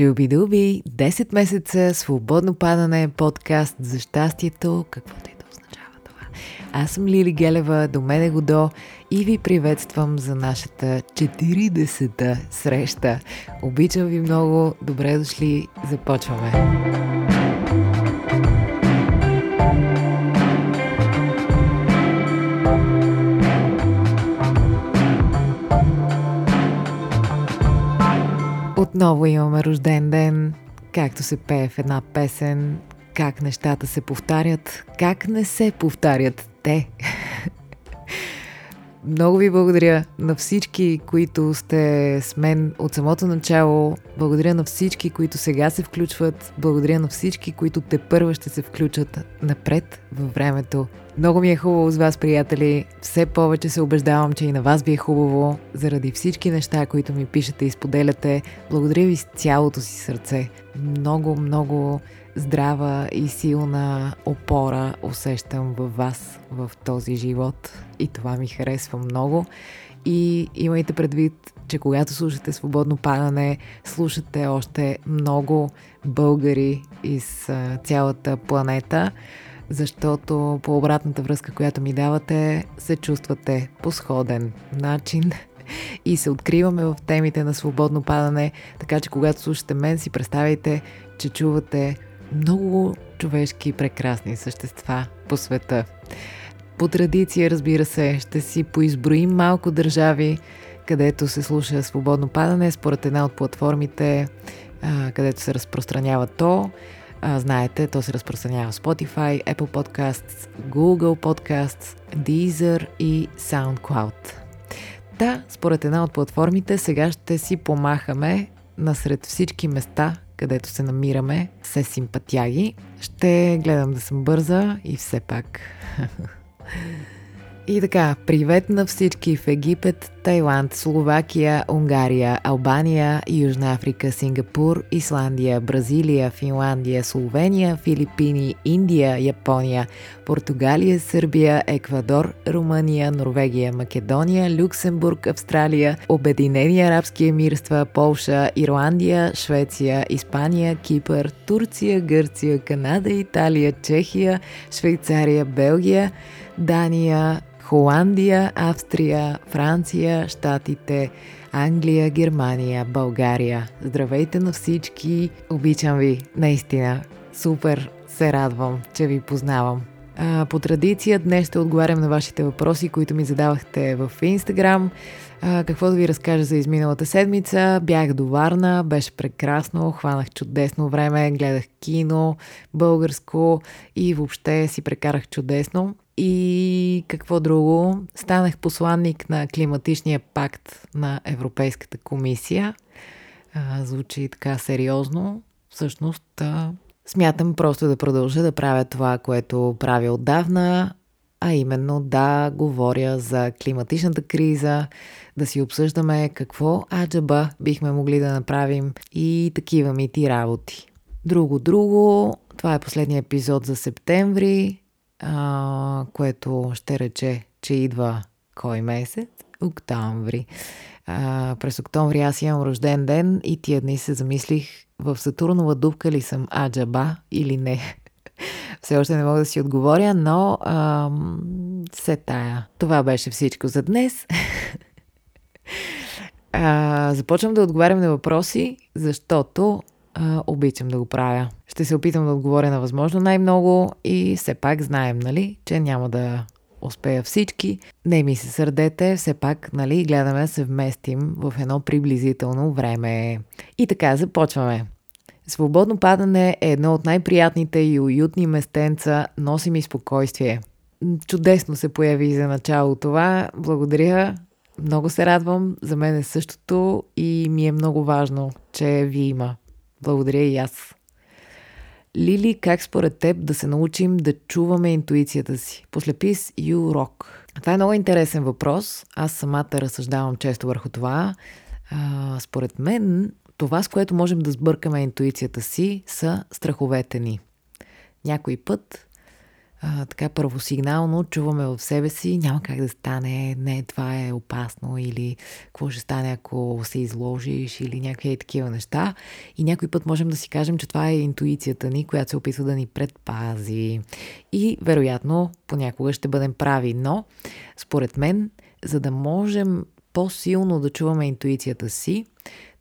Шубидуби, 10 месеца, свободно падане, подкаст за щастието, каквото и да означава това. Аз съм Лили Гелева, до мене го до и ви приветствам за нашата 40-та среща. Обичам ви много, добре дошли, започваме. Отново имаме рожден ден, както се пее в една песен, как нещата се повтарят, как не се повтарят те. Много ви благодаря на всички, които сте с мен от самото начало. Благодаря на всички, които сега се включват. Благодаря на всички, които те първа ще се включат напред във времето. Много ми е хубаво с вас, приятели. Все повече се убеждавам, че и на вас ви е хубаво, заради всички неща, които ми пишете и споделяте. Благодаря ви с цялото си сърце. Много, много здрава и силна опора усещам във вас в този живот и това ми харесва много. И имайте предвид, че когато слушате свободно падане, слушате още много българи из цялата планета, защото по обратната връзка, която ми давате, се чувствате по сходен начин и се откриваме в темите на свободно падане, така че когато слушате мен, си представяйте, че чувате много човешки и прекрасни същества по света. По традиция, разбира се, ще си поизброим малко държави, където се слуша свободно падане, според една от платформите, където се разпространява то. знаете, то се разпространява в Spotify, Apple Podcasts, Google Podcasts, Deezer и SoundCloud. Да, според една от платформите, сега ще си помахаме насред всички места, където се намираме, се симпатяги. Ще гледам да съм бърза и все пак. И така, привет на всички в Египет, Тайланд, Словакия, Унгария, Албания, Южна Африка, Сингапур, Исландия, Бразилия, Финландия, Словения, Филипини, Индия, Япония, Португалия, Сърбия, Еквадор, Румъния, Норвегия, Македония, Люксембург, Австралия, Обединени арабски емирства, Полша, Ирландия, Швеция, Испания, Кипър, Турция, Гърция, Канада, Италия, Чехия, Швейцария, Белгия, Дания, Холандия, Австрия, Франция, Штатите, Англия, Германия, България. Здравейте на всички! Обичам ви, наистина. Супер се радвам, че ви познавам. По традиция днес ще отговарям на вашите въпроси, които ми задавахте в Инстаграм. какво да ви разкажа за изминалата седмица? Бях до Варна, беше прекрасно, хванах чудесно време, гледах кино, българско и въобще си прекарах чудесно. И какво друго? Станах посланник на климатичния пакт на Европейската комисия. Звучи така сериозно. Всъщност, смятам просто да продължа да правя това, което правя отдавна, а именно да говоря за климатичната криза, да си обсъждаме какво аджаба бихме могли да направим и такива мити работи. Друго, друго, това е последния епизод за септември а, което ще рече, че идва кой месец? Октомври. А, през октомври аз имам рожден ден и тия дни се замислих в Сатурнова дупка ли съм аджаба или не. Все още не мога да си отговоря, но а, се тая. Това беше всичко за днес. а, започвам да отговарям на въпроси, защото а, обичам да го правя. Ще се опитам да отговоря на възможно най-много и все пак знаем, нали, че няма да успея всички. Не ми се сърдете, все пак, нали, гледаме да се вместим в едно приблизително време. И така, започваме. Свободно падане е едно от най-приятните и уютни местенца, носи ми спокойствие. Чудесно се появи за начало това. Благодаря. Много се радвам. За мен е същото и ми е много важно, че ви има. Благодаря и аз. Лили, как според теб да се научим да чуваме интуицията си? Послепис You Rock. Това е много интересен въпрос. Аз самата разсъждавам често върху това. А, според мен, това, с което можем да сбъркаме интуицията си, са страховете ни. Някой път а, така първосигнално чуваме в себе си, няма как да стане, не, това е опасно или какво ще стане, ако се изложиш или някакви такива неща. И някой път можем да си кажем, че това е интуицията ни, която се опитва да ни предпази. И вероятно понякога ще бъдем прави, но според мен, за да можем по-силно да чуваме интуицията си,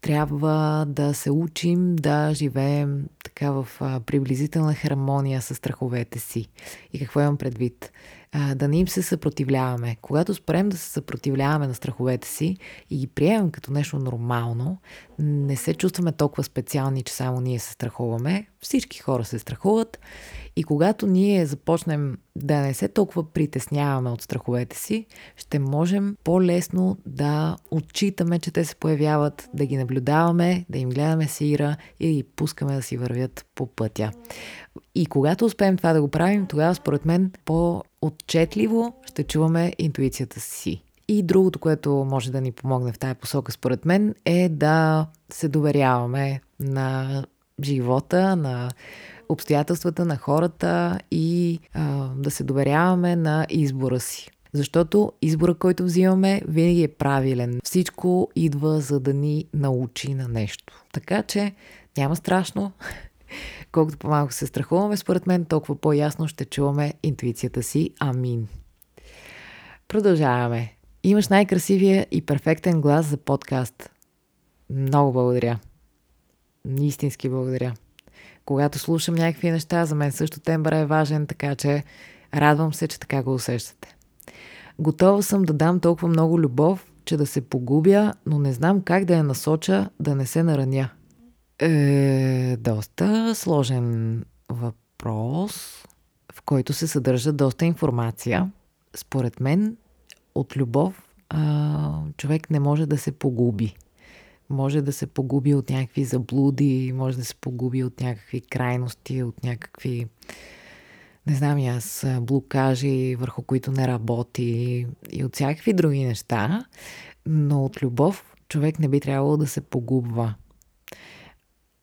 трябва да се учим да живеем така в приблизителна хармония с страховете си. И какво имам предвид? Да не им се съпротивляваме. Когато спрем да се съпротивляваме на страховете си и ги приемем като нещо нормално, не се чувстваме толкова специални, че само ние се страхуваме. Всички хора се страхуват и когато ние започнем да не се толкова притесняваме от страховете си, ще можем по-лесно да отчитаме, че те се появяват, да ги наблюдаваме, да им гледаме сира и ги пускаме да си вървят по пътя. И когато успеем това да го правим, тогава според мен по-отчетливо ще чуваме интуицията си. И другото, което може да ни помогне в тая посока, според мен, е да се доверяваме на живота, на обстоятелствата на хората и а, да се доверяваме на избора си. Защото избора, който взимаме, винаги е правилен. Всичко идва за да ни научи на нещо. Така че няма страшно. Колкото по-малко се страхуваме, според мен, толкова по-ясно ще чуваме интуицията си. Амин. Продължаваме. Имаш най-красивия и перфектен глас за подкаст. Много благодаря. Истински благодаря когато слушам някакви неща, за мен също тембър е важен, така че радвам се, че така го усещате. Готова съм да дам толкова много любов, че да се погубя, но не знам как да я насоча да не се нараня. Е, доста сложен въпрос, в който се съдържа доста информация. Според мен, от любов а, човек не може да се погуби може да се погуби от някакви заблуди, може да се погуби от някакви крайности, от някакви, не знам и аз, блокажи, върху които не работи и от всякакви други неща, но от любов човек не би трябвало да се погубва.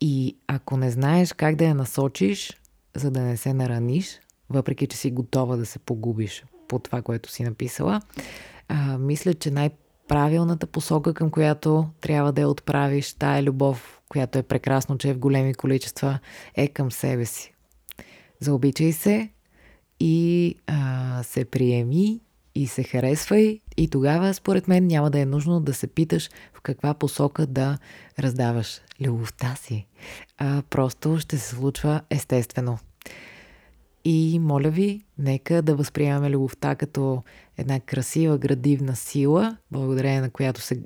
И ако не знаеш как да я насочиш, за да не се нараниш, въпреки че си готова да се погубиш по това, което си написала, а, мисля, че най- правилната посока, към която трябва да я отправиш, тая любов, която е прекрасно, че е в големи количества, е към себе си. Заобичай се и а, се приеми и се харесвай и тогава, според мен, няма да е нужно да се питаш в каква посока да раздаваш любовта си. А, просто ще се случва естествено. И моля ви, нека да възприемаме любовта като една красива градивна сила, благодарение на която се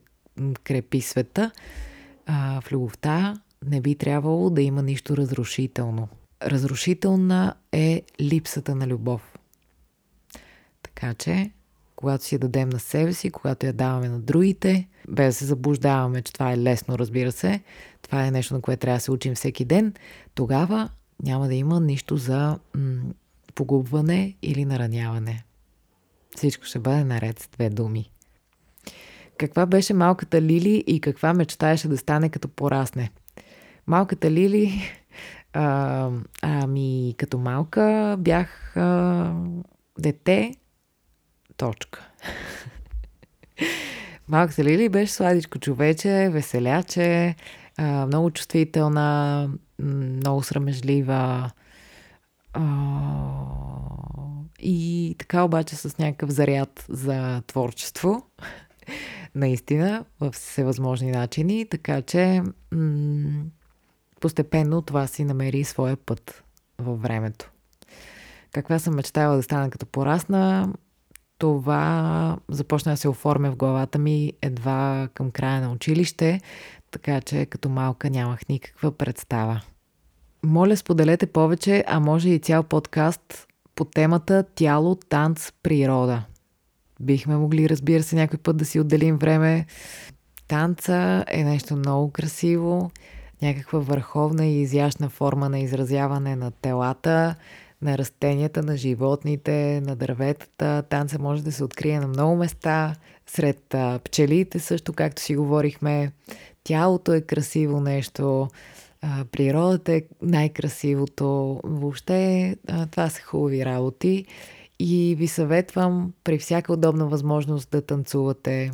крепи света. А, в любовта не би трябвало да има нищо разрушително. Разрушителна е липсата на любов. Така че, когато си я дадем на себе си, когато я даваме на другите, без да се заблуждаваме, че това е лесно, разбира се, това е нещо, на което трябва да се учим всеки ден, тогава няма да има нищо за м- погубване или нараняване. Всичко ще бъде наред с две думи. Каква беше малката Лили и каква мечтаеше да стане като порасне? Малката Лили, а, ами като малка бях а, дете, точка. Малката Лили беше сладичко човече, веселяче, а, много чувствителна, много срамежлива, и така обаче с някакъв заряд за творчество. Наистина, в всевъзможни начини. Така че постепенно това си намери своя път във времето. Каква съм мечтала да стана като порасна, това започна да се оформя в главата ми едва към края на училище, така че като малка нямах никаква представа. Моля, споделете повече, а може и цял подкаст по темата Тяло, танц, природа. Бихме могли, разбира се, някой път да си отделим време. Танца е нещо много красиво, някаква върховна и изящна форма на изразяване на телата, на растенията, на животните, на дърветата. Танца може да се открие на много места, сред пчелите също, както си говорихме. Тялото е красиво нещо а, природата е най-красивото. Въобще а, това са хубави работи и ви съветвам при всяка удобна възможност да танцувате.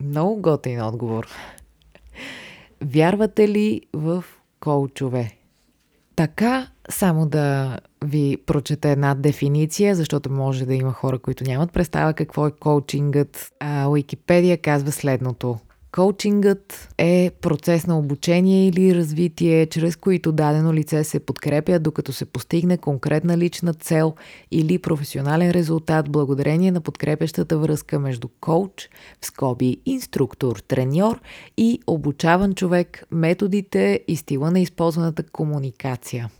Много готин отговор. Вярвате ли в коучове? Така, само да ви прочета една дефиниция, защото може да има хора, които нямат представа какво е коучингът. А Уикипедия казва следното. Коучингът е процес на обучение или развитие, чрез които дадено лице се подкрепя, докато се постигне конкретна лична цел или професионален резултат благодарение на подкрепящата връзка между коуч, в скоби инструктор, треньор и обучаван човек, методите и стила на използваната комуникация.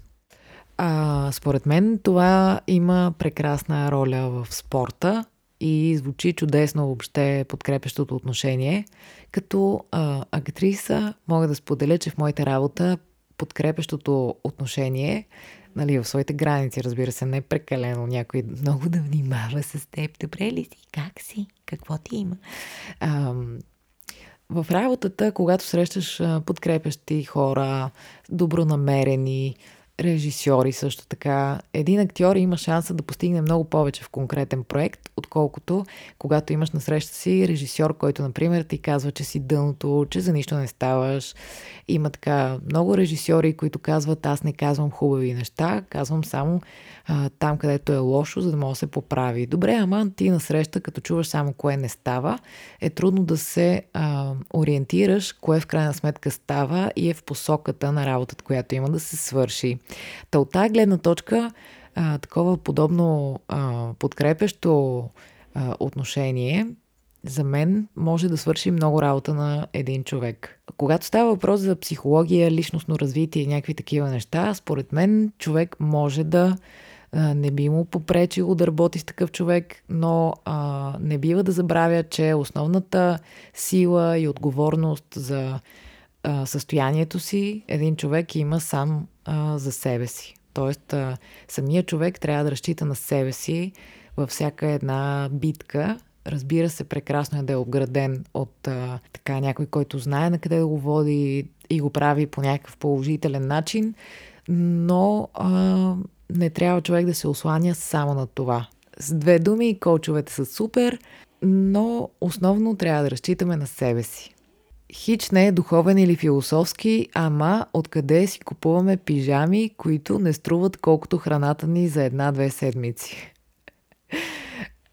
А, според мен това има прекрасна роля в спорта и звучи чудесно въобще подкрепящото отношение. Като а, актриса мога да споделя, че в моята работа подкрепящото отношение, нали, в своите граници, разбира се, не е прекалено някой много да внимава с теб. Добре ли си? Как си? Какво ти има? А, в работата, когато срещаш подкрепящи хора, добронамерени, режисьори също така. Един актьор има шанса да постигне много повече в конкретен проект, отколкото когато имаш на среща си режисьор, който, например, ти казва, че си дъното, че за нищо не ставаш. Има така много режисьори, които казват, аз не казвам хубави неща, казвам само там, където е лошо, за да може да се поправи. Добре, ама ти на среща, като чуваш само кое не става, е трудно да се а, ориентираш, кое в крайна сметка става и е в посоката на работата, която има да се свърши. Та от тази гледна точка, а, такова подобно а, подкрепящо а, отношение за мен може да свърши много работа на един човек. Когато става въпрос за психология, личностно развитие и някакви такива неща, според мен човек може да не би му попречило да работи с такъв човек, но а, не бива да забравя, че основната сила и отговорност за а, състоянието си един човек има сам а, за себе си. Тоест, а, самия човек трябва да разчита на себе си във всяка една битка. Разбира се, прекрасно е да е обграден от а, така някой, който знае на къде да го води и го прави по някакъв положителен начин, но а, не трябва човек да се осланя само на това. С две думи, коучовете са супер, но основно трябва да разчитаме на себе си. Хич не е духовен или философски, ама откъде си купуваме пижами, които не струват колкото храната ни за една-две седмици.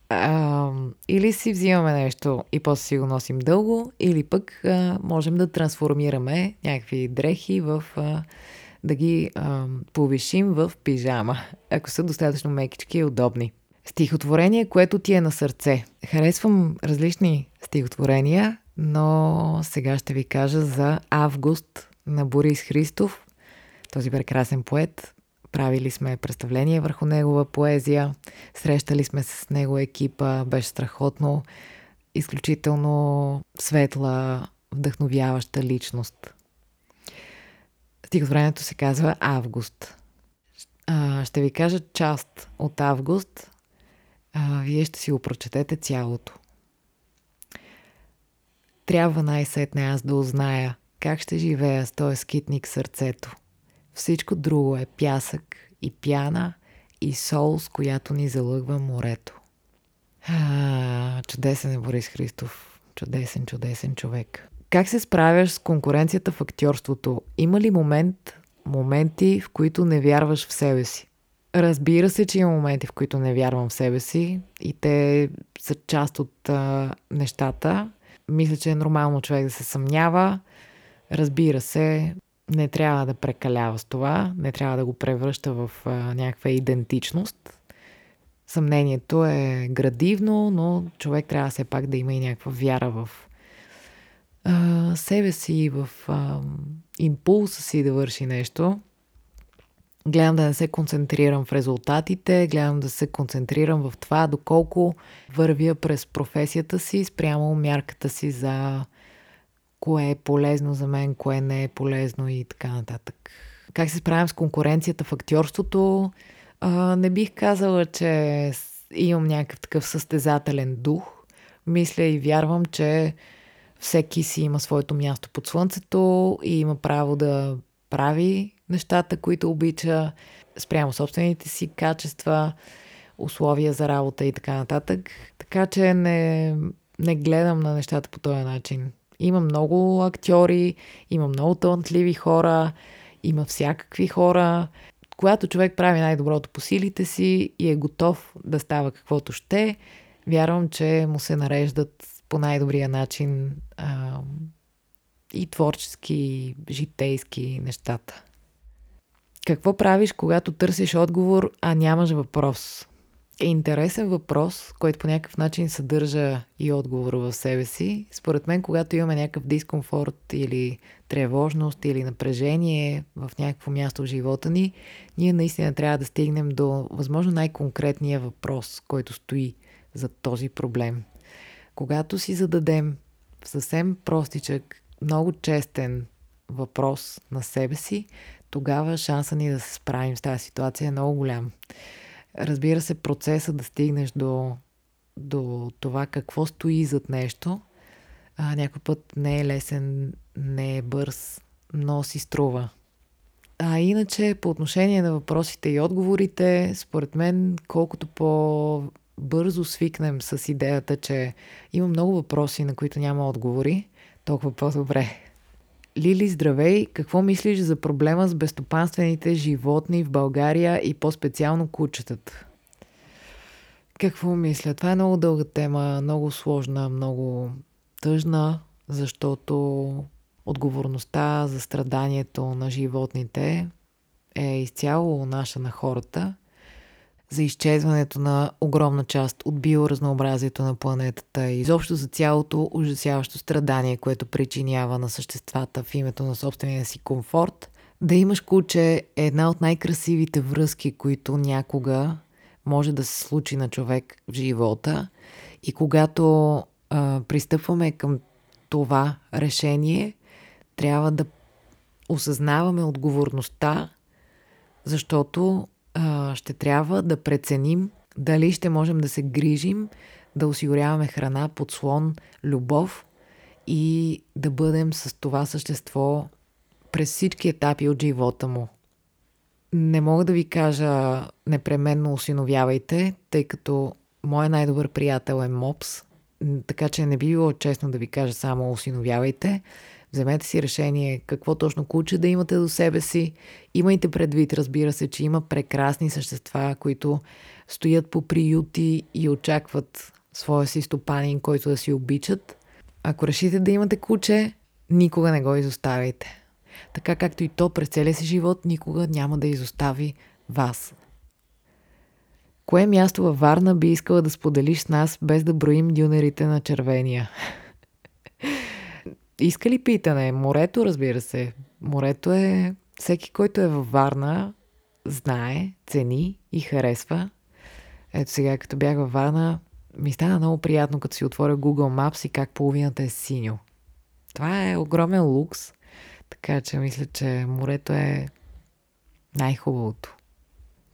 А, или си взимаме нещо и после си го носим дълго, или пък а, можем да трансформираме някакви дрехи в а, да ги а, повишим в пижама, ако са достатъчно мекички и удобни. Стихотворение, което ти е на сърце. Харесвам различни стихотворения, но сега ще ви кажа за Август на Борис Христов, този прекрасен поет. Правили сме представление върху негова поезия, срещали сме с него екипа, беше страхотно, изключително светла, вдъхновяваща личност. Стихотворението се казва Август. А, ще ви кажа част от Август. А, вие ще си го прочетете цялото. Трябва най-сетне аз да узная как ще живея с този скитник сърцето. Всичко друго е пясък и пяна и сол, с която ни залъгва морето. А, чудесен е Борис Христов. Чудесен, чудесен човек. Как се справяш с конкуренцията в актьорството? Има ли момент, моменти, в които не вярваш в себе си? Разбира се, че има моменти, в които не вярвам в себе си и те са част от а, нещата. Мисля, че е нормално човек да се съмнява. Разбира се, не трябва да прекалява с това, не трябва да го превръща в а, някаква идентичност. Съмнението е градивно, но човек трябва все пак да има и някаква вяра в а, себе си, в а, импулса си да върши нещо. Гледам да не се концентрирам в резултатите, гледам да се концентрирам в това доколко вървя през професията си, спрямо мярката си за кое е полезно за мен, кое не е полезно и така нататък. Как се справям с конкуренцията в актьорството? А, не бих казала, че имам някакъв такъв състезателен дух. Мисля и вярвам, че всеки си има своето място под слънцето и има право да прави нещата, които обича, спрямо собствените си качества, условия за работа и така нататък. Така че не, не гледам на нещата по този начин. Има много актьори, има много талантливи хора, има всякакви хора. Когато човек прави най-доброто по силите си и е готов да става каквото ще, вярвам, че му се нареждат по най-добрия начин а, и творчески, житейски нещата. Какво правиш, когато търсиш отговор, а нямаш въпрос? Е интересен въпрос, който по някакъв начин съдържа и отговор в себе си. Според мен, когато имаме някакъв дискомфорт или тревожност или напрежение в някакво място в живота ни, ние наистина трябва да стигнем до възможно най-конкретния въпрос, който стои за този проблем. Когато си зададем съвсем простичък, много честен въпрос на себе си, тогава шанса ни да се справим с тази ситуация е много голям. Разбира се, процеса да стигнеш до, до това какво стои зад нещо, а, някой път не е лесен, не е бърз, но си струва. А иначе, по отношение на въпросите и отговорите, според мен, колкото по-бързо свикнем с идеята, че има много въпроси, на които няма отговори, толкова по-добре. Лили, здравей! Какво мислиш за проблема с безстопанствените животни в България и по-специално кучетата? Какво мисля? Това е много дълга тема, много сложна, много тъжна, защото отговорността за страданието на животните е изцяло наша на хората – за изчезването на огромна част от биоразнообразието на планетата и изобщо за цялото ужасяващо страдание, което причинява на съществата в името на собствения си комфорт. Да имаш куче е една от най-красивите връзки, които някога може да се случи на човек в живота. И когато а, пристъпваме към това решение, трябва да осъзнаваме отговорността, защото а, ще трябва да преценим дали ще можем да се грижим, да осигуряваме храна, подслон, любов и да бъдем с това същество през всички етапи от живота му. Не мога да ви кажа непременно осиновявайте, тъй като моят най-добър приятел е Мопс, така че не би било честно да ви кажа само осиновявайте. Вземете си решение какво точно куче да имате до себе си. Имайте предвид, разбира се, че има прекрасни същества, които стоят по приюти и очакват своя си стопанин, който да си обичат. Ако решите да имате куче, никога не го изоставяйте. Така както и то през целия си живот никога няма да изостави вас. Кое място във Варна би искала да споделиш с нас, без да броим дюнерите на червения? Иска ли питане? Морето, разбира се. Морето е... Всеки, който е във Варна, знае, цени и харесва. Ето сега, като бях във Варна, ми стана много приятно, като си отворя Google Maps и как половината е синьо. Това е огромен лукс, така че мисля, че морето е най-хубавото.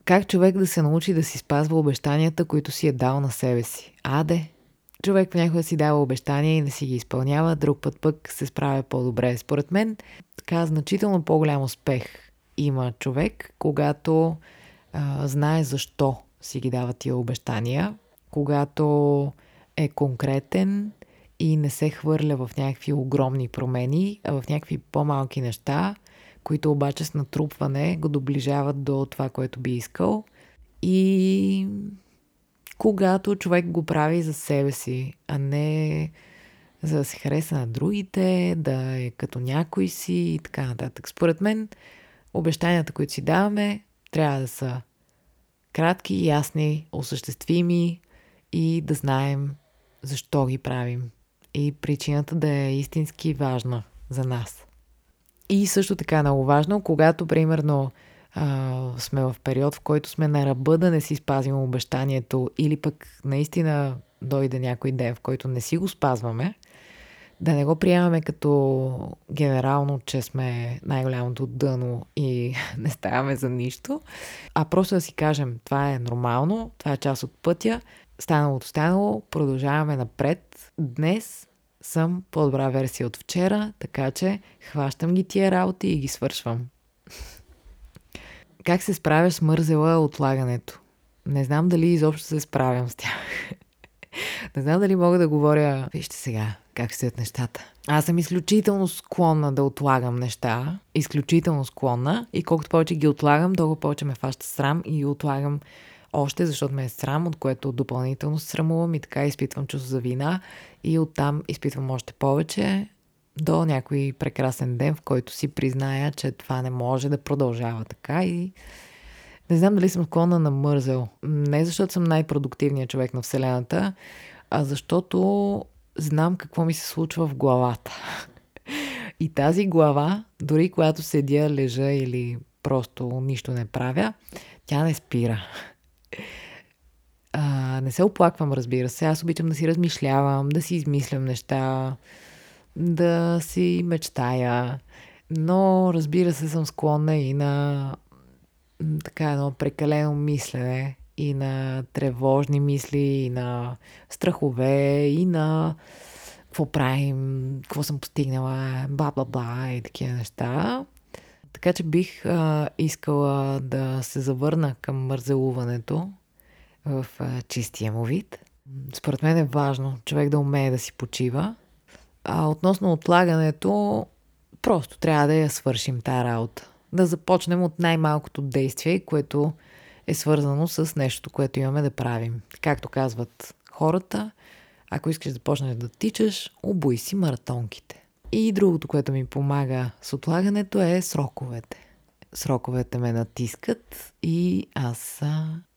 Как човек да се научи да си спазва обещанията, които си е дал на себе си? Аде, човек понякога си дава обещания и не си ги изпълнява, друг път пък се справя по-добре. Според мен, така значително по-голям успех има човек, когато а, знае защо си ги дава тия обещания, когато е конкретен и не се хвърля в някакви огромни промени, а в някакви по-малки неща, които обаче с натрупване го доближават до това, което би искал. И когато човек го прави за себе си, а не за да се хареса на другите, да е като някой си и така нататък. Според мен, обещанията, които си даваме, трябва да са кратки, ясни, осъществими и да знаем защо ги правим. И причината да е истински важна за нас. И също така е много важно, когато, примерно, а, сме в период, в който сме на ръба да не си спазим обещанието или пък наистина дойде някой ден, в който не си го спазваме, да не го приемаме като генерално, че сме най-голямото дъно и не ставаме за нищо, а просто да си кажем, това е нормално, това е част от пътя, станалото станало, продължаваме напред. Днес съм по-добра версия от вчера, така че хващам ги тия работи и ги свършвам. Как се справяш с мързела отлагането? Не знам дали изобщо се справям с тях. Не знам дали мога да говоря. Вижте сега как стоят нещата. Аз съм изключително склонна да отлагам неща. Изключително склонна. И колкото повече ги отлагам, толкова повече ме фаща срам и отлагам още, защото ме е срам, от което допълнително срамувам и така изпитвам чувство за вина. И оттам изпитвам още повече до някой прекрасен ден, в който си призная, че това не може да продължава така и не знам дали съм склонна на мързел. Не защото съм най-продуктивният човек на Вселената, а защото знам какво ми се случва в главата. И тази глава, дори когато седя, лежа или просто нищо не правя, тя не спира. А, не се оплаквам, разбира се. Аз обичам да си размишлявам, да си измислям неща, да си мечтая. Но, разбира се, съм склонна и на така едно прекалено мислене и на тревожни мисли, и на страхове, и на какво правим, какво съм постигнала, бла-бла-бла и такива неща. Така че бих а, искала да се завърна към мързелуването в а, чистия му вид. Според мен е важно човек да умее да си почива. А относно отлагането, просто трябва да я свършим тази работа. Да започнем от най-малкото действие, което е свързано с нещо, което имаме да правим. Както казват хората, ако искаш да почнеш да тичаш, обуй си маратонките. И другото, което ми помага с отлагането е сроковете. Сроковете ме натискат и аз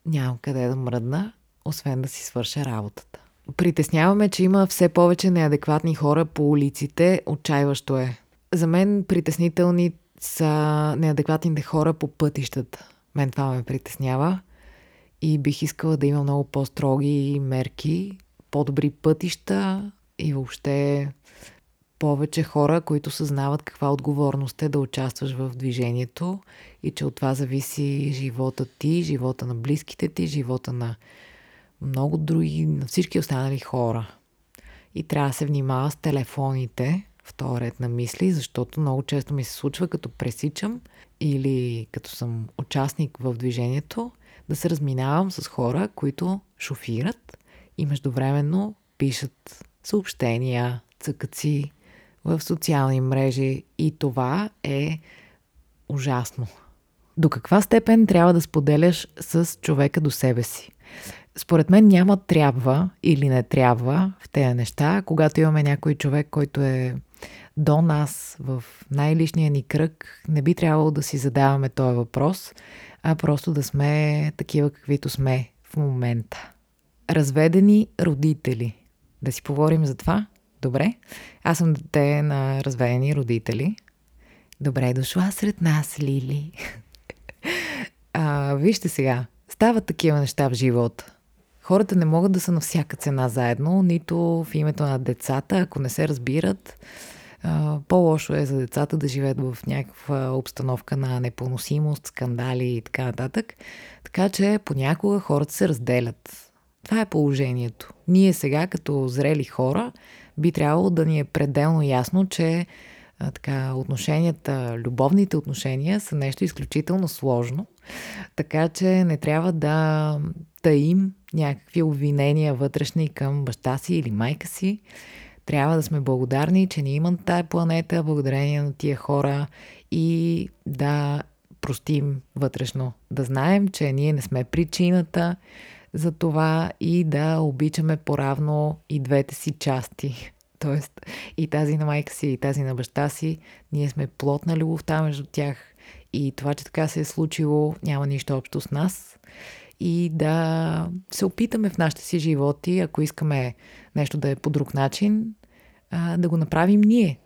нямам къде да мръдна, освен да си свърша работата. Притесняваме, че има все повече неадекватни хора по улиците. Отчаиващо е. За мен притеснителни са неадекватните хора по пътищата. Мен това ме притеснява и бих искала да има много по-строги мерки, по-добри пътища и въобще повече хора, които съзнават каква отговорност е да участваш в движението и че от това зависи живота ти, живота на близките ти, живота на много други, на всички останали хора. И трябва да се внимава с телефоните, в ред на мисли, защото много често ми се случва, като пресичам или като съм участник в движението, да се разминавам с хора, които шофират и междувременно пишат съобщения, цъкаци в социални мрежи и това е ужасно. До каква степен трябва да споделяш с човека до себе си? Според мен няма трябва или не трябва в тези неща, когато имаме някой човек, който е до нас в най-личния ни кръг, не би трябвало да си задаваме този въпрос, а просто да сме такива, каквито сме в момента. Разведени родители. Да си поговорим за това? Добре. Аз съм дете на разведени родители. Добре дошла сред нас, Лили. а, вижте сега, стават такива неща в живота. Хората не могат да са на всяка цена заедно, нито в името на децата, ако не се разбират. По-лошо е за децата да живеят в някаква обстановка на непоносимост, скандали и така нататък. Така че понякога хората се разделят. Това е положението. Ние сега, като зрели хора, би трябвало да ни е пределно ясно, че така, отношенията, любовните отношения са нещо изключително сложно. Така че не трябва да таим някакви обвинения вътрешни към баща си или майка си. Трябва да сме благодарни, че ни имат тая планета, благодарение на тия хора и да простим вътрешно. Да знаем, че ние не сме причината за това и да обичаме поравно и двете си части. Тоест и тази на майка си, и тази на баща си. Ние сме плотна любовта между тях. И това, че така се е случило, няма нищо общо с нас и да се опитаме в нашите си животи, ако искаме нещо да е по друг начин, да го направим ние,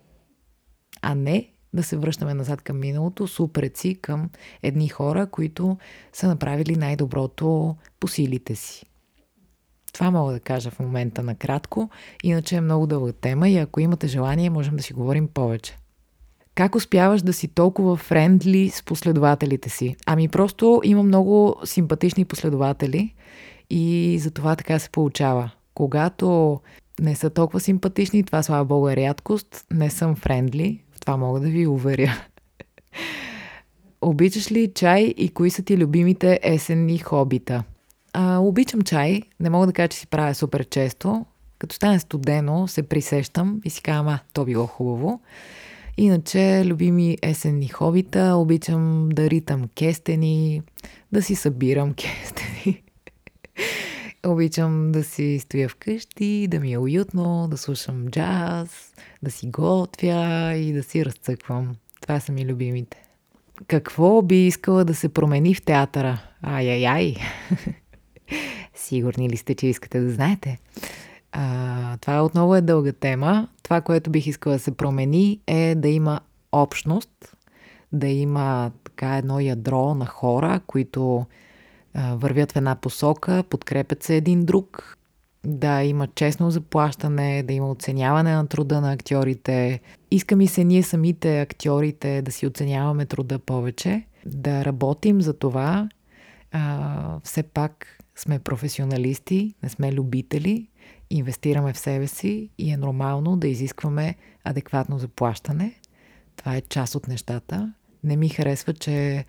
а не да се връщаме назад към миналото, супреци към едни хора, които са направили най-доброто по силите си. Това мога да кажа в момента накратко, иначе е много дълга тема и ако имате желание, можем да си говорим повече. Как успяваш да си толкова френдли с последователите си? Ами просто има много симпатични последователи и за това така се получава. Когато не са толкова симпатични, това слава богу е рядкост, не съм френдли, в това мога да ви уверя. Обичаш ли чай и кои са ти любимите есенни хобита? А, обичам чай. Не мога да кажа, че си правя супер често. Като стане студено, се присещам и си казвам, а, то било хубаво. Иначе, любими есенни хобита, обичам да ритам кестени, да си събирам кестени. Обичам да си стоя вкъщи, да ми е уютно, да слушам джаз, да си готвя и да си разцъквам. Това са ми любимите. Какво би искала да се промени в театъра? Ай-яй-яй! Сигурни ли сте, че искате да знаете? А, това отново е дълга тема. Това, което бих искала да се промени е да има общност, да има така едно ядро на хора, които а, вървят в една посока, подкрепят се един друг, да има честно заплащане, да има оценяване на труда на актьорите. Иска ми се ние самите актьорите да си оценяваме труда повече, да работим за това. А, все пак сме професионалисти, не сме любители, инвестираме в себе си и е нормално да изискваме адекватно заплащане. Това е част от нещата. Не ми харесва, че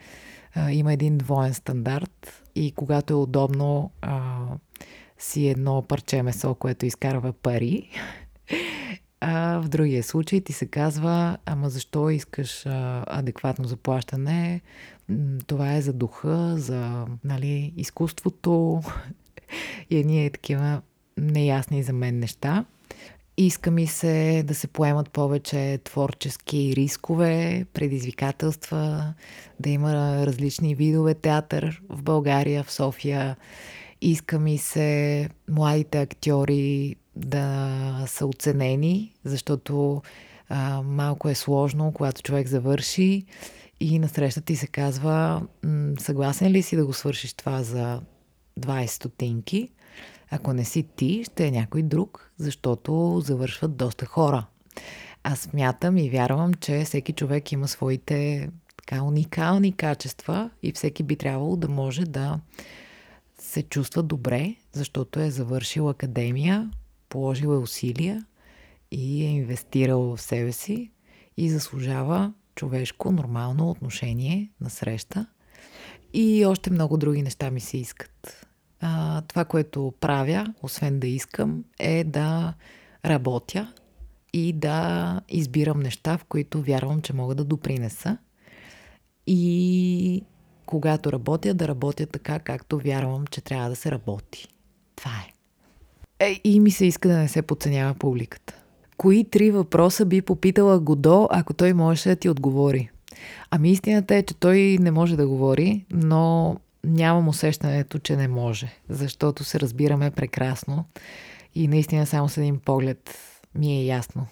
а, има един двоен стандарт и когато е удобно а, си едно парче месо, което изкарва пари, а в другия случай ти се казва, ама защо искаш а, адекватно заплащане? Това е за духа, за нали, изкуството и едни е такива неясни за мен неща. Иска ми се да се поемат повече творчески рискове, предизвикателства, да има различни видове театър в България, в София. Иска ми се младите актьори да са оценени, защото а, малко е сложно, когато човек завърши и на среща ти се казва, съгласен ли си да го свършиш това за 20 стотинки? Ако не си ти, ще е някой друг, защото завършват доста хора. Аз смятам и вярвам, че всеки човек има своите така уникални качества и всеки би трябвало да може да се чувства добре, защото е завършил академия, положил е усилия и е инвестирал в себе си и заслужава човешко, нормално отношение на среща. И още много други неща ми се искат. А, това, което правя, освен да искам, е да работя и да избирам неща, в които вярвам, че мога да допринеса. И когато работя, да работя така, както вярвам, че трябва да се работи. Това е. е и ми се иска да не се подценява публиката. Кои три въпроса би попитала Годо, ако той можеше да ти отговори? Ами истината е, че той не може да говори, но нямам усещането, че не може, защото се разбираме прекрасно и наистина само с един поглед ми е ясно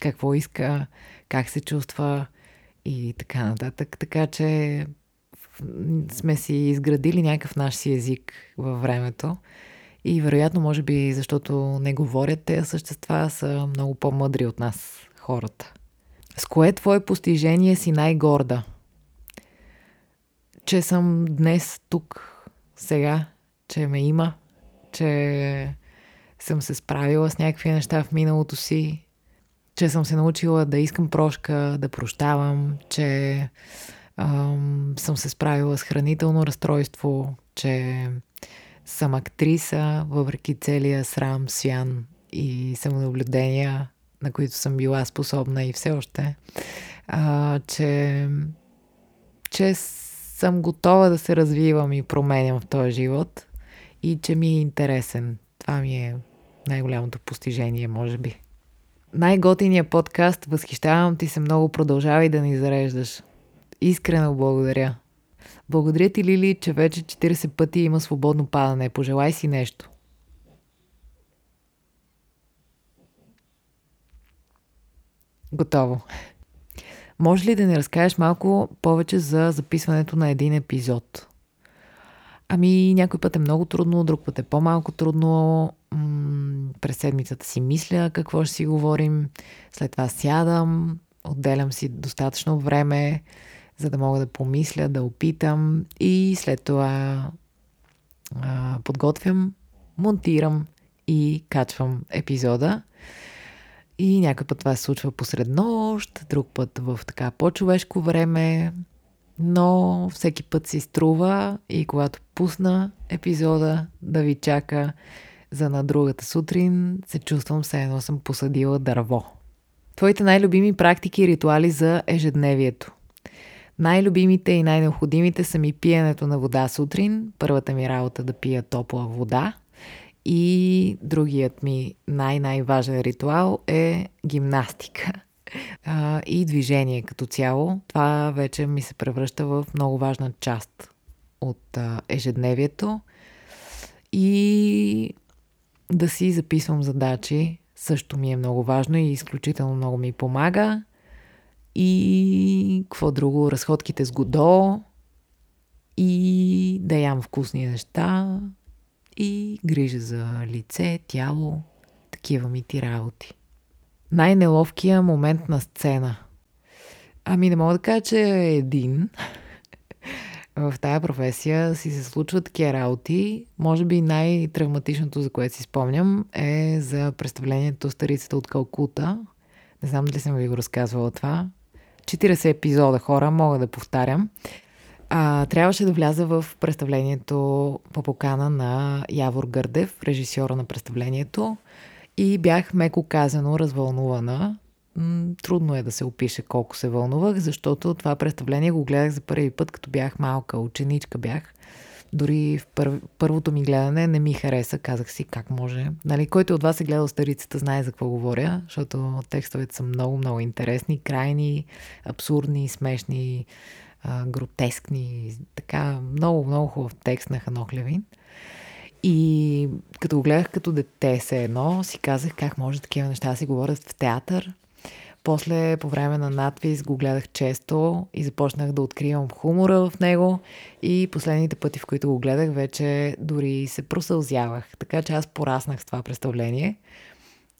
какво иска, как се чувства и така нататък. Така че сме си изградили някакъв наш си език във времето и вероятно, може би, защото не говорят тези същества, са много по-мъдри от нас, хората. С кое твое постижение си най-горда? Че съм днес тук, сега, че ме има, че съм се справила с някакви неща в миналото си, че съм се научила да искам прошка, да прощавам, че ам, съм се справила с хранително разстройство, че съм актриса, въпреки целия срам, свян и самонаблюдения, на които съм била способна и все още, а, че, че съм готова да се развивам и променям в този живот и че ми е интересен. Това ми е най-голямото постижение, може би. Най-готиният подкаст, възхищавам ти се много, продължавай да ни зареждаш. Искрено благодаря. Благодаря ти, Лили, че вече 40 пъти има свободно падане. Пожелай си нещо. Готово. Може ли да ни разкажеш малко повече за записването на един епизод? Ами, някой път е много трудно, друг път е по-малко трудно. През седмицата си мисля какво ще си говорим. След това сядам, отделям си достатъчно време, за да мога да помисля, да опитам и след това подготвям, монтирам и качвам епизода. И някой път това се случва посред нощ, друг път в така по-човешко време. но всеки път си струва и когато пусна епизода да ви чака за на другата сутрин, се чувствам все едно съм посадила дърво. Твоите най-любими практики и ритуали за ежедневието. Най-любимите и най-необходимите са ми пиенето на вода сутрин. Първата ми работа да пия топла вода. И другият ми най-най-важен ритуал е гимнастика а, и движение като цяло. Това вече ми се превръща в много важна част от а, ежедневието. И да си записвам задачи също ми е много важно и изключително много ми помага. И какво друго? Разходките с Годо. И да ям вкусни неща. И грижа за лице, тяло. Такива ми ти работи. Най-неловкия момент на сцена. Ами не мога да кажа, че е един. в тая професия си се случват такива работи. Може би най-травматичното, за което си спомням, е за представлението Старицата от Калкута. Не знам дали съм ви го разказвала това. 40 епизода хора, мога да повтарям. А, трябваше да вляза в представлението по покана на Явор Гърдев, режисьора на представлението. И бях меко казано развълнувана. Трудно е да се опише колко се вълнувах, защото това представление го гледах за първи път, като бях малка, ученичка бях. Дори в пър... първото ми гледане не ми хареса. Казах си как може. Нали, който от вас е гледал старицата, знае за какво говоря, защото текстовете са много, много интересни, крайни, абсурдни, смешни, а, гротескни. Така, много, много хубав текст на Ханохлевин. И като го гледах като дете се едно, си казах как може такива неща да си говорят в театър. После, по време на надпис, го гледах често и започнах да откривам хумора в него. И последните пъти, в които го гледах, вече дори се просълзявах. Така че аз пораснах с това представление.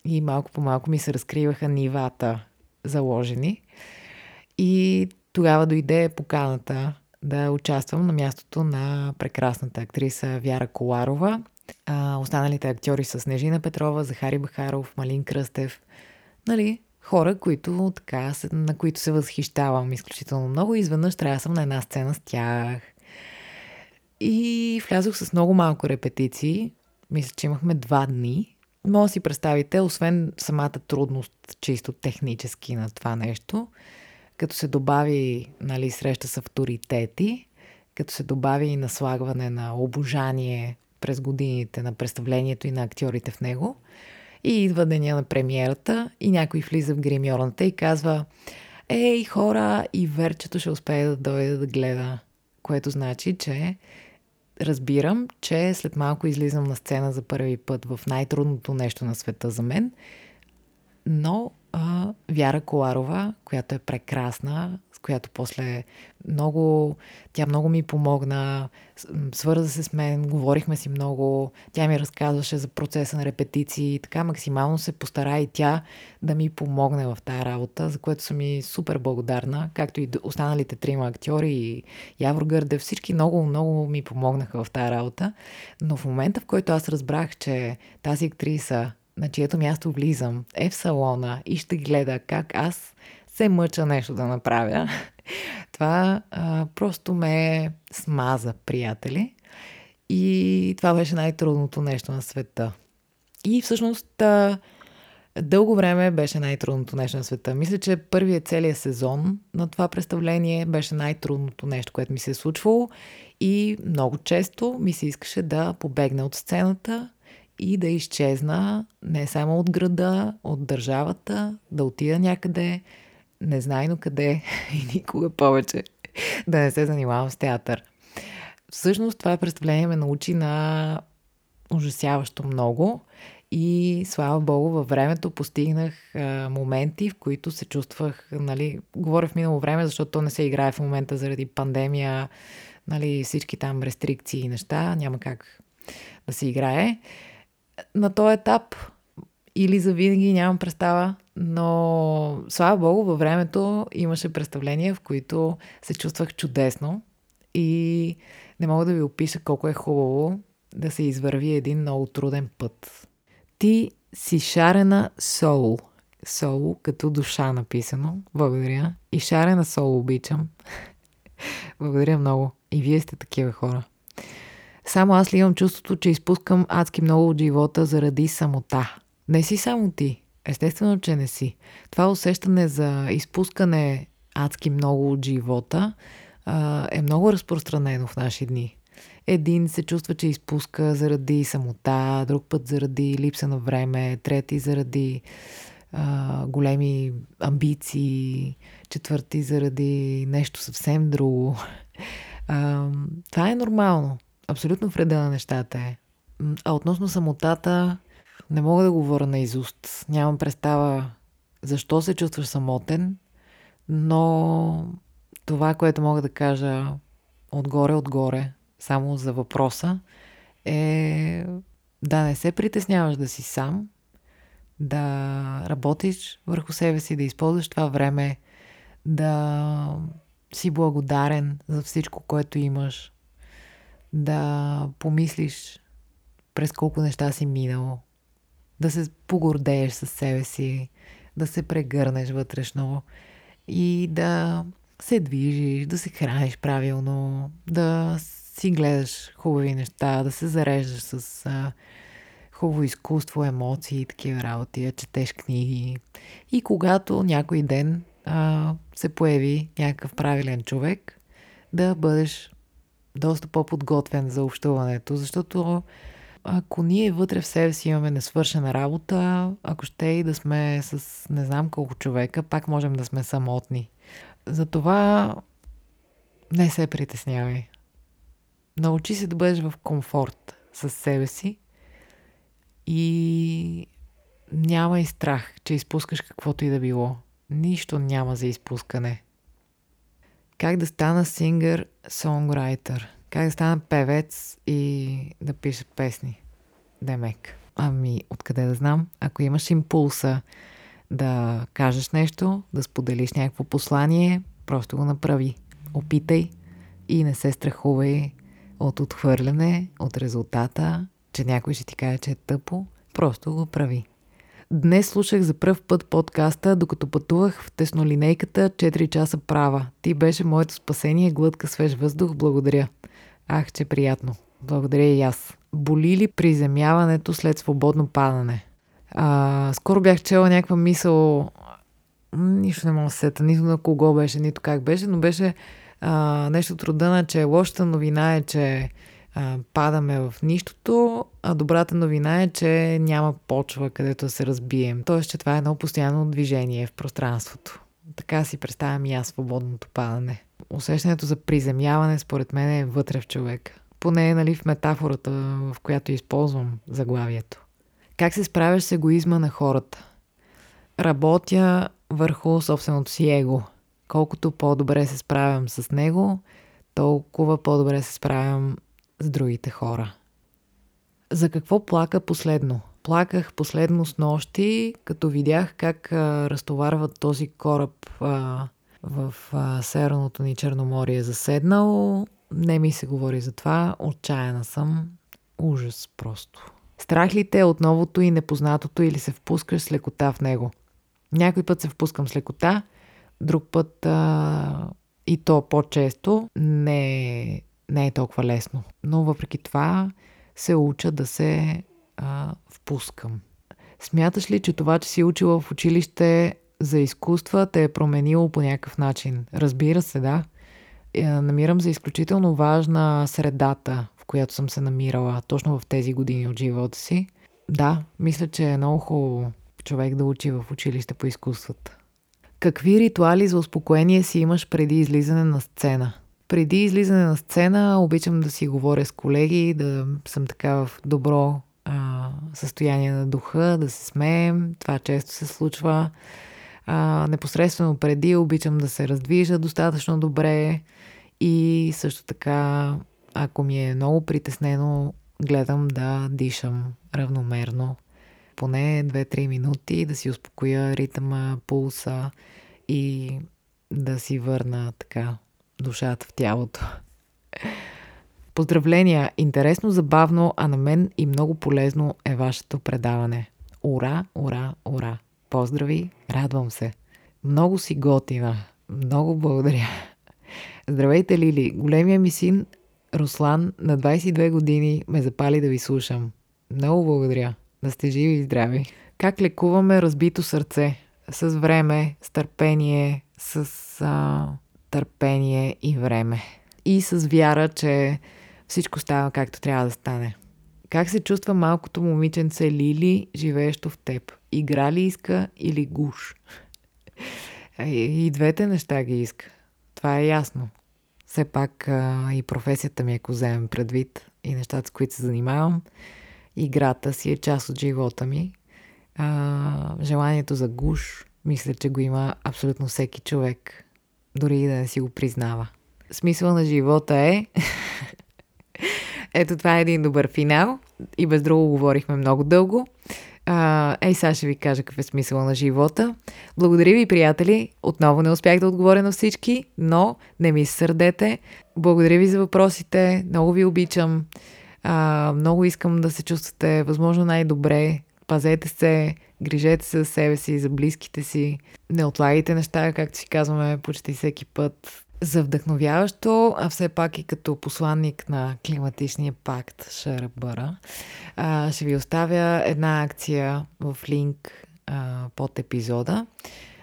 И малко по малко ми се разкриваха нивата заложени. И тогава дойде поканата да участвам на мястото на прекрасната актриса Вяра Коларова. А, останалите актьори са Снежина Петрова, Захари Бахаров, Малин Кръстев. Нали, хора, които така, на които се възхищавам изключително много. Изведнъж трябва съм на една сцена с тях. И влязох с много малко репетиции. Мисля, че имахме два дни. Може да си представите, освен самата трудност, чисто технически на това нещо, като се добави нали, среща с авторитети, като се добави и наслагване на обожание през годините на представлението и на актьорите в него. И идва деня на премиерата и някой влиза в гримьорната и казва Ей, хора, и Верчето ще успее да дойде да гледа. Което значи, че разбирам, че след малко излизам на сцена за първи път в най-трудното нещо на света за мен, но а, Вяра Коларова, която е прекрасна, с която после много, тя много ми помогна, свърза се с мен, говорихме си много, тя ми разказваше за процеса на репетиции и така максимално се постара и тя да ми помогне в тази работа, за което съм и супер благодарна, както и останалите трима актьори и Явор Гърде, всички много, много ми помогнаха в тази работа, но в момента, в който аз разбрах, че тази актриса на чието място влизам, е в салона и ще гледа как аз се мъча нещо да направя. Това а, просто ме смаза, приятели. И това беше най-трудното нещо на света. И всъщност а, дълго време беше най-трудното нещо на света. Мисля, че първият целият сезон на това представление беше най-трудното нещо, което ми се е случвало. И много често ми се искаше да побегна от сцената и да изчезна не само от града, от държавата, да отида някъде, незнайно къде и никога повече да не се занимавам с театър. Всъщност това представление ме научи на ужасяващо много и слава богу във времето постигнах а, моменти, в които се чувствах, нали, говоря в минало време, защото то не се играе в момента заради пандемия, нали, всички там рестрикции и неща, няма как да се играе на този етап или за винаги нямам представа, но слава богу, във времето имаше представления, в които се чувствах чудесно и не мога да ви опиша колко е хубаво да се извърви един много труден път. Ти си шарена соул. Соул като душа написано. Благодаря. И шарена соул обичам. Благодаря много. И вие сте такива хора. Само аз ли имам чувството, че изпускам адски много от живота заради самота. Не си само ти. Естествено, че не си. Това усещане за изпускане адски много от живота а, е много разпространено в наши дни. Един се чувства, че изпуска заради самота, друг път заради липса на време, трети заради а, големи амбиции, четвърти заради нещо съвсем друго. А, това е нормално. Абсолютно вреда на нещата е. А относно самотата, не мога да говоря на изуст. Нямам представа защо се чувстваш самотен, но това, което мога да кажа отгоре-отгоре, само за въпроса, е да не се притесняваш да си сам, да работиш върху себе си, да използваш това време, да си благодарен за всичко, което имаш, да помислиш през колко неща си минал, да се погордееш със себе си, да се прегърнеш вътрешно и да се движиш, да се храниш правилно, да си гледаш хубави неща, да се зареждаш с а, хубаво изкуство, емоции и такива работи, да четеш книги. И когато някой ден а, се появи някакъв правилен човек, да бъдеш доста по-подготвен за общуването, защото ако ние вътре в себе си имаме несвършена работа, ако ще и да сме с не знам колко човека, пак можем да сме самотни. Затова не се притеснявай. Научи се да бъдеш в комфорт с себе си и няма и страх, че изпускаш каквото и да било. Нищо няма за изпускане. Как да стана сингър, сонграйтер? Как да стана певец и да пиша песни? Демек. Ами, откъде да знам? Ако имаш импулса да кажеш нещо, да споделиш някакво послание, просто го направи. Опитай и не се страхувай от отхвърляне, от резултата, че някой ще ти каже, че е тъпо. Просто го прави. Днес слушах за пръв път подкаста, докато пътувах в теснолинейката 4 часа права. Ти беше моето спасение, глътка свеж въздух, благодаря. Ах, че приятно. Благодаря и аз. Боли ли приземяването след свободно падане? А, скоро бях чела някаква мисъл, нищо не мога да сета, нито на кого беше, нито как беше, но беше а, нещо трудна, че лошата новина е, че а, падаме в нищото, а добрата новина е, че няма почва, където се разбием. Тоест, че това е едно постоянно движение в пространството. Така си представям и аз свободното падане. Усещането за приземяване, според мен, е вътре в човека. Поне нали, в метафората, в която използвам заглавието. Как се справяш с егоизма на хората? Работя върху собственото си его. Колкото по-добре се справям с него, толкова по-добре се справям с другите хора. За какво плака последно? Плаках последно с нощи, като видях как а, разтоварват този кораб а, в а, Северното ни Черноморие заседнал. Не ми се говори за това. Отчаяна съм. Ужас просто. Страх ли те е от новото и непознатото или се впускаш с лекота в него? Някой път се впускам с лекота, друг път а, и то по-често не, не е толкова лесно. Но въпреки това се уча да се а, впускам. Смяташ ли, че това, че си учила в училище за изкуства, те е променило по някакъв начин? Разбира се, да. Е, намирам за изключително важна средата, в която съм се намирала точно в тези години от живота си. Да, мисля, че е много хубаво човек да учи в училище по изкуствата. Какви ритуали за успокоение си имаш преди излизане на сцена? Преди излизане на сцена обичам да си говоря с колеги, да съм така в добро а, състояние на духа, да се смеем. Това често се случва. А, непосредствено преди обичам да се раздвижа достатъчно добре и също така, ако ми е много притеснено, гледам да дишам равномерно. Поне 2-3 минути да си успокоя ритъма, пулса и да си върна така душата в тялото. Поздравления! Интересно, забавно, а на мен и много полезно е вашето предаване. Ура, ура, ура! Поздрави, радвам се. Много си готина. Много благодаря. Здравейте, Лили! Големия ми син Руслан на 22 години ме запали да ви слушам. Много благодаря. Да сте живи и здрави. Как лекуваме разбито сърце? С време, с търпение, с а, търпение и време. И с вяра, че всичко става както трябва да стане. Как се чувства малкото момиченце Лили, живеещо в теб? Игра ли иска или гуш? И двете неща ги иска. Това е ясно. Все пак и професията ми, ако вземем предвид, и нещата, с които се занимавам, играта си е част от живота ми. Желанието за гуш, мисля, че го има абсолютно всеки човек, дори и да не си го признава. Смисъл на живота е ето това е един добър финал. И без друго говорихме много дълго. Ей, сега ще ви кажа какъв е смисъл на живота. Благодаря ви, приятели. Отново не успях да отговоря на всички, но не ми сърдете. Благодаря ви за въпросите. Много ви обичам. А, много искам да се чувствате възможно най-добре. Пазете се, грижете се за себе си, за близките си. Не отлагайте неща, както си казваме почти всеки път за вдъхновяващо, а все пак и като посланник на климатичния пакт Шарабъра, ще ви оставя една акция в линк под епизода.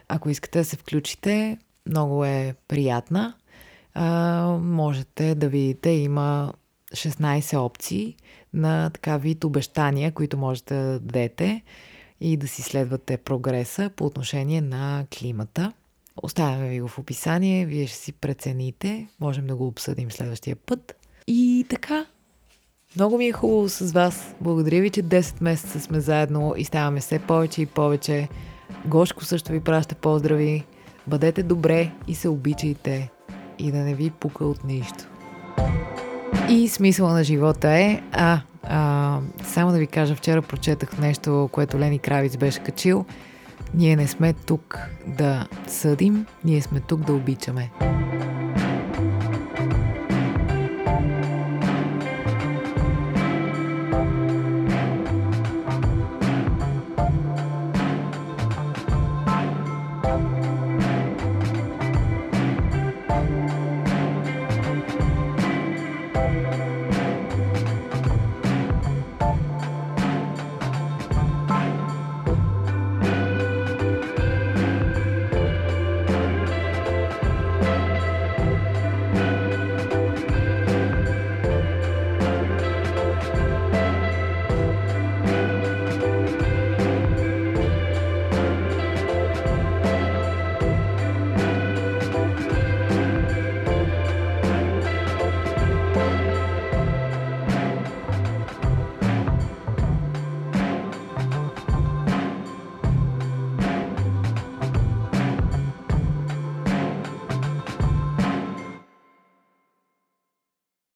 Ако искате да се включите, много е приятна. Можете да видите, има 16 опции на така вид обещания, които можете да дадете и да си следвате прогреса по отношение на климата. Оставяме ви го в описание, вие ще си прецените, можем да го обсъдим следващия път. И така, много ми е хубаво с вас. Благодаря ви, че 10 месеца сме заедно и ставаме все повече и повече. Гошко също ви праща поздрави. Бъдете добре и се обичайте и да не ви пука от нищо. И смисъл на живота е... А, а, само да ви кажа, вчера прочетах нещо, което Лени Кравиц беше качил – ние не сме тук да съдим, ние сме тук да обичаме.